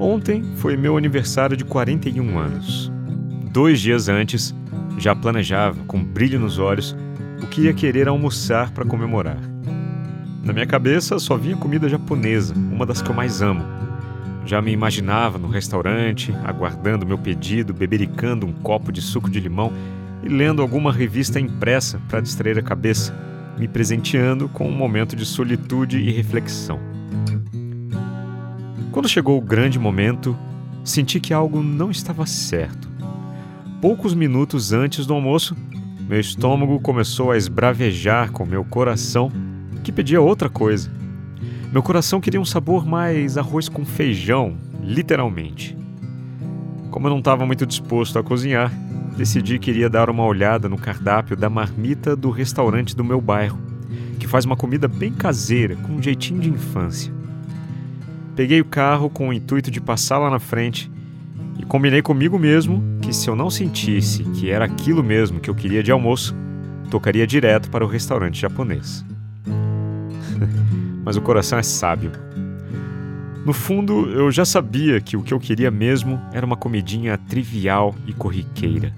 Ontem foi meu aniversário de 41 anos. Dois dias antes, já planejava, com brilho nos olhos, o que ia querer almoçar para comemorar. Na minha cabeça só vinha comida japonesa, uma das que eu mais amo. Já me imaginava no restaurante, aguardando meu pedido, bebericando um copo de suco de limão e lendo alguma revista impressa para distrair a cabeça, me presenteando com um momento de solitude e reflexão. Quando chegou o grande momento, senti que algo não estava certo. Poucos minutos antes do almoço, meu estômago começou a esbravejar com meu coração, que pedia outra coisa. Meu coração queria um sabor mais arroz com feijão, literalmente. Como eu não estava muito disposto a cozinhar, decidi que iria dar uma olhada no cardápio da marmita do restaurante do meu bairro, que faz uma comida bem caseira, com um jeitinho de infância. Peguei o carro com o intuito de passar lá na frente e combinei comigo mesmo que se eu não sentisse que era aquilo mesmo que eu queria de almoço, tocaria direto para o restaurante japonês. Mas o coração é sábio. No fundo, eu já sabia que o que eu queria mesmo era uma comidinha trivial e corriqueira.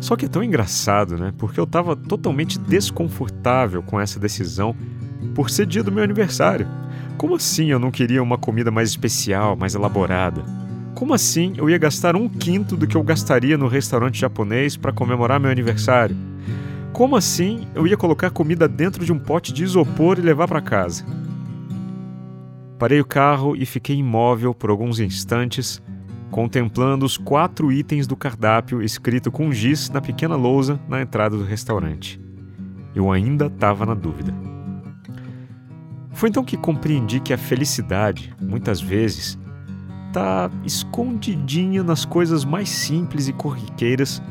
Só que é tão engraçado, né? Porque eu estava totalmente desconfortável com essa decisão por ser dia do meu aniversário. Como assim eu não queria uma comida mais especial, mais elaborada? Como assim eu ia gastar um quinto do que eu gastaria no restaurante japonês para comemorar meu aniversário? Como assim eu ia colocar comida dentro de um pote de isopor e levar para casa? Parei o carro e fiquei imóvel por alguns instantes, contemplando os quatro itens do cardápio escrito com giz na pequena lousa na entrada do restaurante. Eu ainda estava na dúvida. Foi então que compreendi que a felicidade, muitas vezes, está escondidinha nas coisas mais simples e corriqueiras,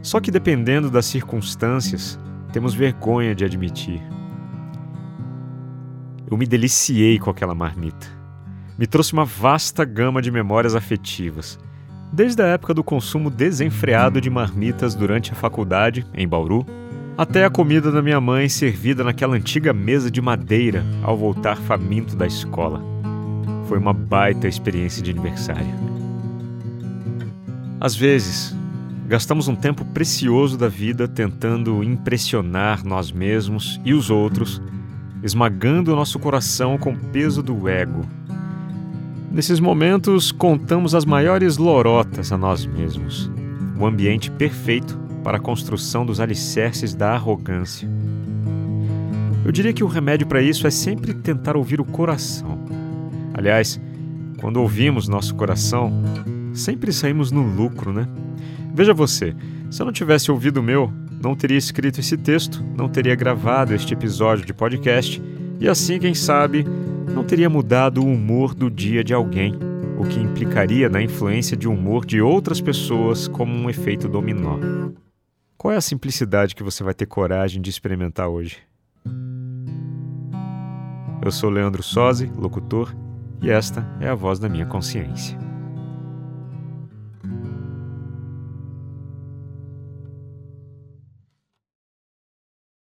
só que dependendo das circunstâncias, temos vergonha de admitir. Eu me deliciei com aquela marmita me trouxe uma vasta gama de memórias afetivas, desde a época do consumo desenfreado de marmitas durante a faculdade, em Bauru, até a comida da minha mãe servida naquela antiga mesa de madeira ao voltar faminto da escola. Foi uma baita experiência de aniversário. Às vezes, gastamos um tempo precioso da vida tentando impressionar nós mesmos e os outros, esmagando o nosso coração com o peso do ego Nesses momentos, contamos as maiores lorotas a nós mesmos. O ambiente perfeito para a construção dos alicerces da arrogância. Eu diria que o remédio para isso é sempre tentar ouvir o coração. Aliás, quando ouvimos nosso coração, sempre saímos no lucro, né? Veja você, se eu não tivesse ouvido o meu, não teria escrito esse texto, não teria gravado este episódio de podcast e assim, quem sabe, não teria mudado o humor do dia de alguém, o que implicaria na influência de humor de outras pessoas como um efeito dominó. Qual é a simplicidade que você vai ter coragem de experimentar hoje? Eu sou Leandro Sozzi, locutor, e esta é a voz da minha consciência.